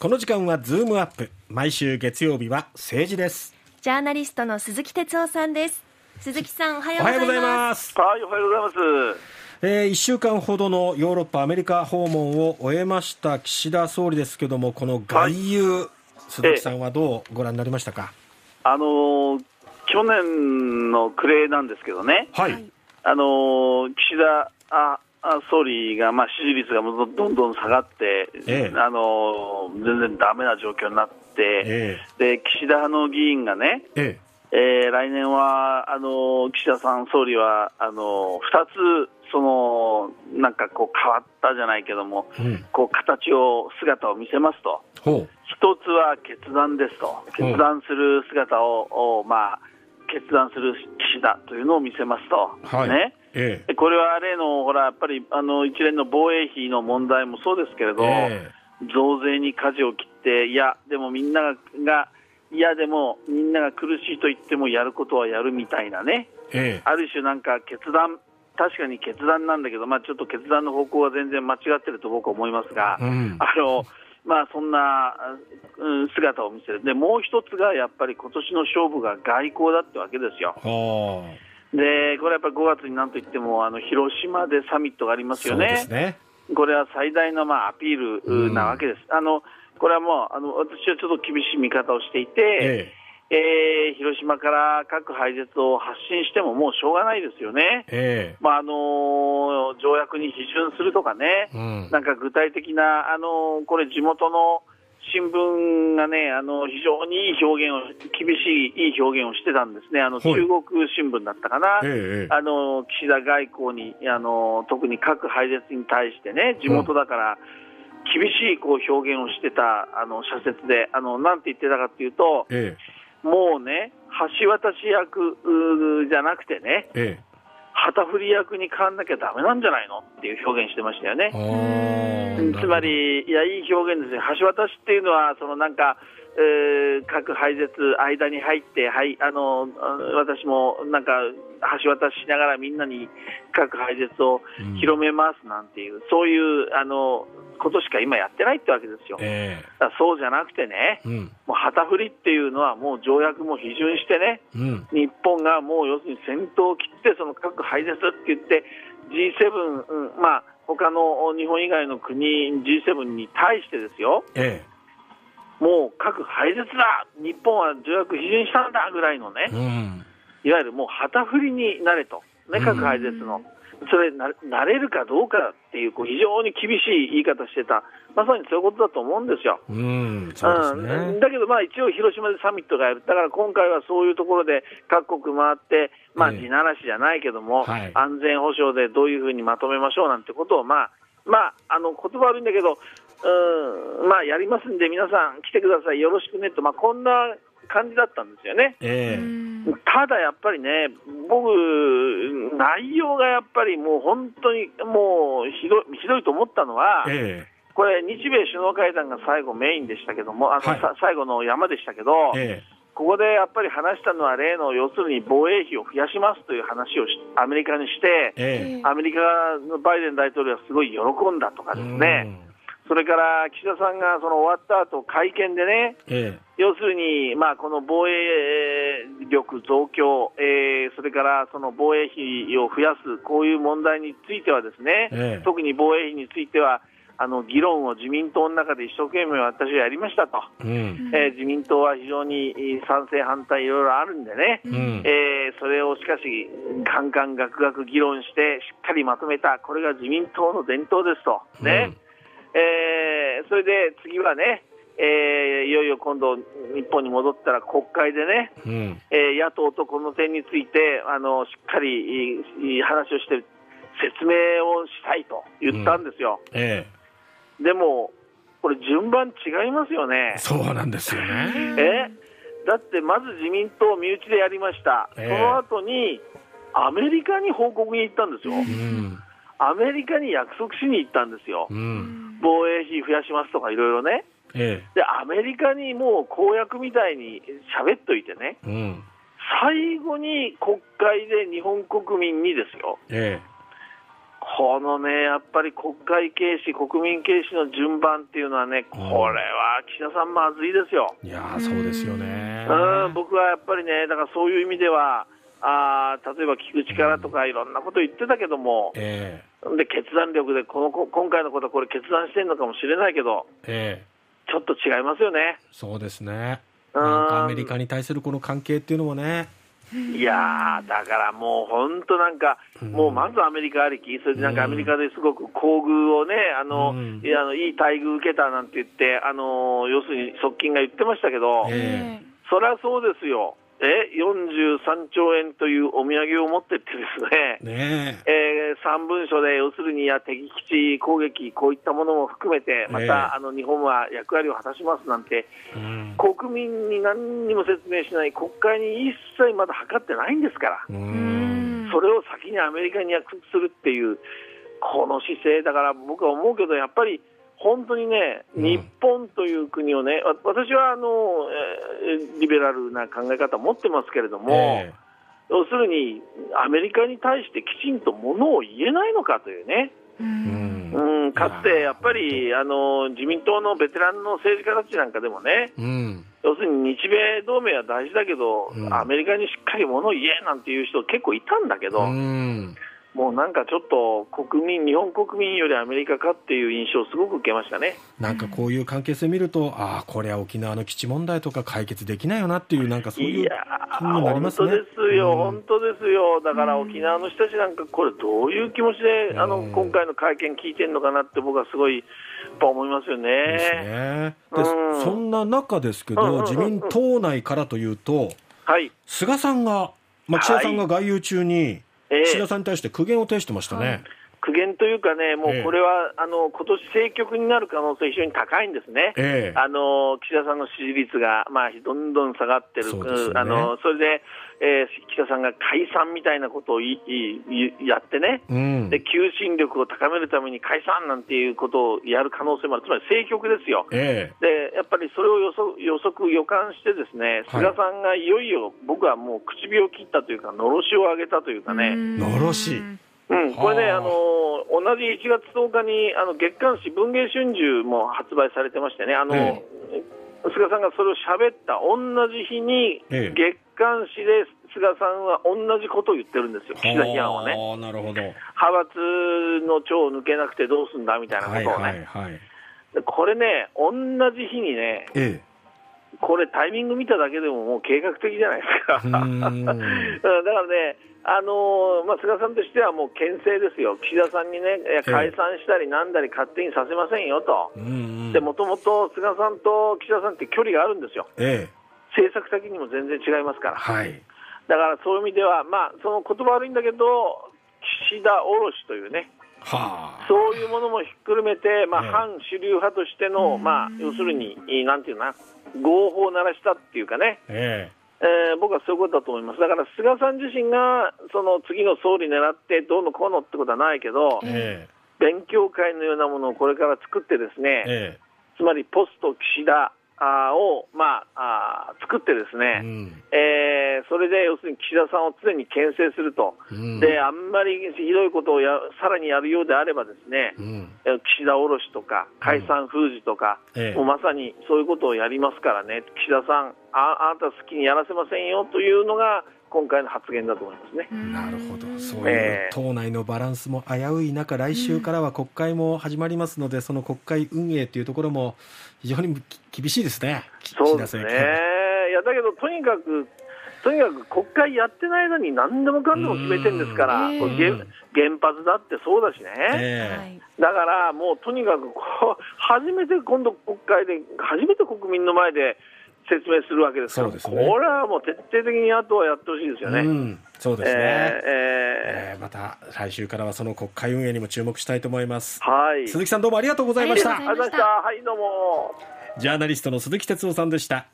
この時間はズームアップ。毎週月曜日は政治です。ジャーナリストの鈴木哲夫さんです。鈴木さんおはようございます。はいおはようございます。えー、1週間ほどのヨーロッパ、アメリカ訪問を終えました岸田総理ですけれども、この外遊、はい、鈴木さんはどうご覧になりましたか、あのー、去年の暮れなんですけどね、はい、あのー、岸田あ総理が、まあ、支持率がどんどん下がって、ええ、あの全然だめな状況になって、え、で岸田派の議員がね、ええ。ー、来年はあの岸田さん、総理はあの2つそのなんかこう変わったじゃないけども、うん、こう形を、姿を見せますと、一つは決断ですと、決断する姿を、まあ、決断する岸田というのを見せますと、はい、ねええ、これは例のほらやっぱりあの一連の防衛費の問題もそうですけれど、え、増税に舵を切って、いや、でもみんなが、がいや、でもみんなが苦しいと言ってもやることはやるみたいなね、ある種なんか決断、確かに決断なんだけど、まあ、ちょっと決断の方向は全然間違ってると僕は思いますが、うん、あのまあ、そんな、うん、姿を見せる、でもう一つがやっぱり今年の勝負が外交だってわけですよ。でこれやっぱり5月になんといってもあの広島でサミットがありますよね。ね。これは最大のまあアピールなわけです。うん、あのこれはもうあの私はちょっと厳しい見方をしていて、ええ。えー、広島から核廃絶を発信してももうしょうがないですよね、えー、まああの条約に批准するとかね、うん、なんか具体的な、あのこれ、地元の新聞がね、あの非常にいい表現を、厳しいいい表現をしてたんですね、あの中国新聞だったかな、えー、あの岸田外交にあの、特に核廃絶に対してね、地元だから、厳しいこう表現をしてたあの社説で、あのなんて言ってたかというと、えーもうね、橋渡し役じゃなくてね、ええ、旗振り役に変わんなきゃだめなんじゃないのっていう表現してましたよね。つまり、いや、いい表現ですね、橋渡しっていうのは、そのなんか、えー、核廃絶、間に入って、はい、あの私もなんか橋渡ししながらみんなに核廃絶を広めますなんていう、うん、そういうあのことしか今やってないってわけですよ、えー、だそうじゃなくてね、うん、もう旗振りっていうのはもう条約も批准してね、うん、日本がもう要するに先頭を切ってその核廃絶って言って G7、うん、まあ他の日本以外の国 G7 に対してですよ、えーもう核廃絶だ、日本は条約批准したんだぐらいのね、うん、いわゆるもう旗振りになれと、ね、核廃絶の、それな、なれるかどうかっていう、こう非常に厳しい言い方してた、まさにそういうことだと思うんですよ。うん、そうですね、だけど、まあ、一応、広島でサミットがやる、だから今回はそういうところで各国回って、まあ、地ならしじゃないけども、はい、安全保障でどういうふうにまとめましょうなんてことを、まあ、まあ、あの言葉悪いんだけど、うん。まあ、やりますんで、皆さん来てください、よろしくねと、まあ、こんな感じだったんですよね。えー、ただやっぱりね、僕、内容がやっぱりもう本当にもうひどひどいと思ったのは、えー、これ、日米首脳会談が最後メインでしたけども、あの、はい、最後の山でしたけど、えーここでやっぱり話したのは例の要するに防衛費を増やしますという話をアメリカにして、えアメリカのバイデン大統領はすごい喜んだとかですね、それから岸田さんがその終わった後会見でね、ええ、要するに、まあ、この防衛力増強、えー、それからその防衛費を増やす、こういう問題については、ですね、え、特に防衛費については、あの議論を自民党の中で一生懸命私はやりましたと、うん、えー、自民党は非常に賛成、反対いろいろあるんでね、うん、えー、それをしかし、ガンガンガクガク議論して、しっかりまとめた、これが自民党の伝統ですと。ね、うんえー、それで次はね、えー、いよいよ今度、日本に戻ったら国会でね、うん、えー、野党とこの点についてあのしっかり話をして説明をしたいと言ったんですよ。うん。えー、でも、これ、順番違いますよね。そうなんですよね。え？だってまず自民党身内でやりました、えー、その後にアメリカに報告に行ったんですよ。うん。アメリカに約束しに行ったんですよ、うん、防衛費増やしますとかいろいろね、ええ、でアメリカにもう公約みたいに喋っといてね、うん、最後に国会で日本国民にですよ、ええ、このね、やっぱり国会軽視、国民軽視の順番っていうのはね、これは岸田さん、まずいですよ。いやそうですよね。うん僕はやっぱりね、だからそういう意味では、あ例えば聞く力とかいろんなこと言ってたけども、えー、で決断力でこの今回のことはこれ決断してるのかもしれないけど、えー、ちょっと違いますよね。そうですね。なんかアメリカに対するこの関係っていうのもね。いやだからもう本当なんか、もうまずアメリカありき、それでなんかアメリカですごく厚遇をね、あの、いやあのいい待遇受けたなんて言って、あの要するに側近が言ってましたけど、えー、そりゃそうですよ。え43兆円というお土産を持ってってですね、ねえ。ー、3文書で要するにや敵基地攻撃、こういったものも含めて、また、ね、あの日本は役割を果たしますなんて、うん、国民に何にも説明しない、国会に一切まだ測ってないんですから、それを先にアメリカに約束するっていう、この姿勢、だから僕は思うけど、やっぱり本当にね、日本という国をね、私はあの、えー、リベラルな考え方を持ってますけれども、えー、要するにアメリカに対してきちんとものを言えないのかというね。うん、うん、かつてやっぱりあの自民党のベテランの政治家たちなんかでもね、うん、要するに日米同盟は大事だけど、うん、アメリカにしっかりものを言えなんていう人結構いたんだけど、うんもうなんかちょっと国民、日本国民よりアメリカかっていう印象をすごく受けましたね。なんかこういう関係性見ると、ああ、これは沖縄の基地問題とか解決できないよなっていう、なんかそういう気になりますね。本当ですよ、うん、本当ですよ、だから沖縄の人たちなんか、これ、どういう気持ちで、あの今回の会見聞いてるのかなって、僕はすごい、やっぱ思いますよね。ですね。で、うん、そんな中ですけど、自民党内からというと、はい、菅さんが、まあ、岸田さんが外遊中に、はい岸田さんに対して苦言を呈してましたね。苦言というかね、もうこれは、えー、あの今年政局になる可能性、非常に高いんですね、えー、あの岸田さんの支持率が、まあ、どんどん下がってる、そ、ね、あのそれで、えー、岸田さんが解散みたいなことをいいやってね、うん、で、求心力を高めるために解散なんていうことをやる可能性もある、つまり政局ですよ、えー、でやっぱりそれを予測、予測予感して、ですね菅さんがいよいよ、僕はもう唇を切ったというか、のろしを上げたというかね。のろしうん、これね、あの同じ1月10日にあの月刊誌、文藝春秋も発売されてましてね、あの、ええ、菅さんがそれを喋った同じ日に、月刊誌で菅さんは同じことを言ってるんですよ、岸田批判はね。なるほど。派閥の長を抜けなくてどうすんだみたいなことをね。はいはいはい、これね、同じ日にね、ええこれ、タイミング見ただけでももう計画的じゃないですか。だからね、あのー、まあ、菅さんとしてはもう牽制ですよ、岸田さんにね、解散したりなんだり勝手にさせませんよと、もともと菅さんと岸田さんって距離があるんですよ、ええ、政策的にも全然違いますから、はい、だからそういう意味では、まあ、その言葉悪いんだけど、岸田卸しというね、はあ、そういうものもひっくるめて、まあ、反主流派としての、まあ、要するに、なんていうな、合法を鳴らしたっていうかね、ええ。えー、僕はそういうことだと思います、だから菅さん自身がその次の総理狙ってどうのこうのってことはないけど、ええ、勉強会のようなものをこれから作ってですね、ええ、つまりポスト岸田を、まあ、あ作ってですね、うん、えー、それで要するに岸田さんを常に牽制すると、うん、であんまりひどいことをやさらにやるようであればですね、うん、岸田おろしとか解散封じとか、うん、もうまさにそういうことをやりますからね、岸田さんあ、あなた好きにやらせませんよというのが今回の発言だと思いますね。なるほど、そういう党内のバランスも危うい中、来週からは国会も始まりますので、その国会運営というところも非常に厳しいですね。そうですね。いやだけどとにかくとにかく国会やってない間に何でもかんでも決めてるんですから、えー、原発だってそうだしね、えー、だからもうとにかくこう初めて今度国会で初めて国民の前で説明するわけですから、ね、これはもう徹底的にあとはやってほしいですよね。うん、そうですね、えー、えー、また来週からはその国会運営にも注目したいと思います。はい、鈴木さんどうもありがとうございました。ありがとうございました。はい、どうも。ジャーナリストの鈴木哲夫さんでした。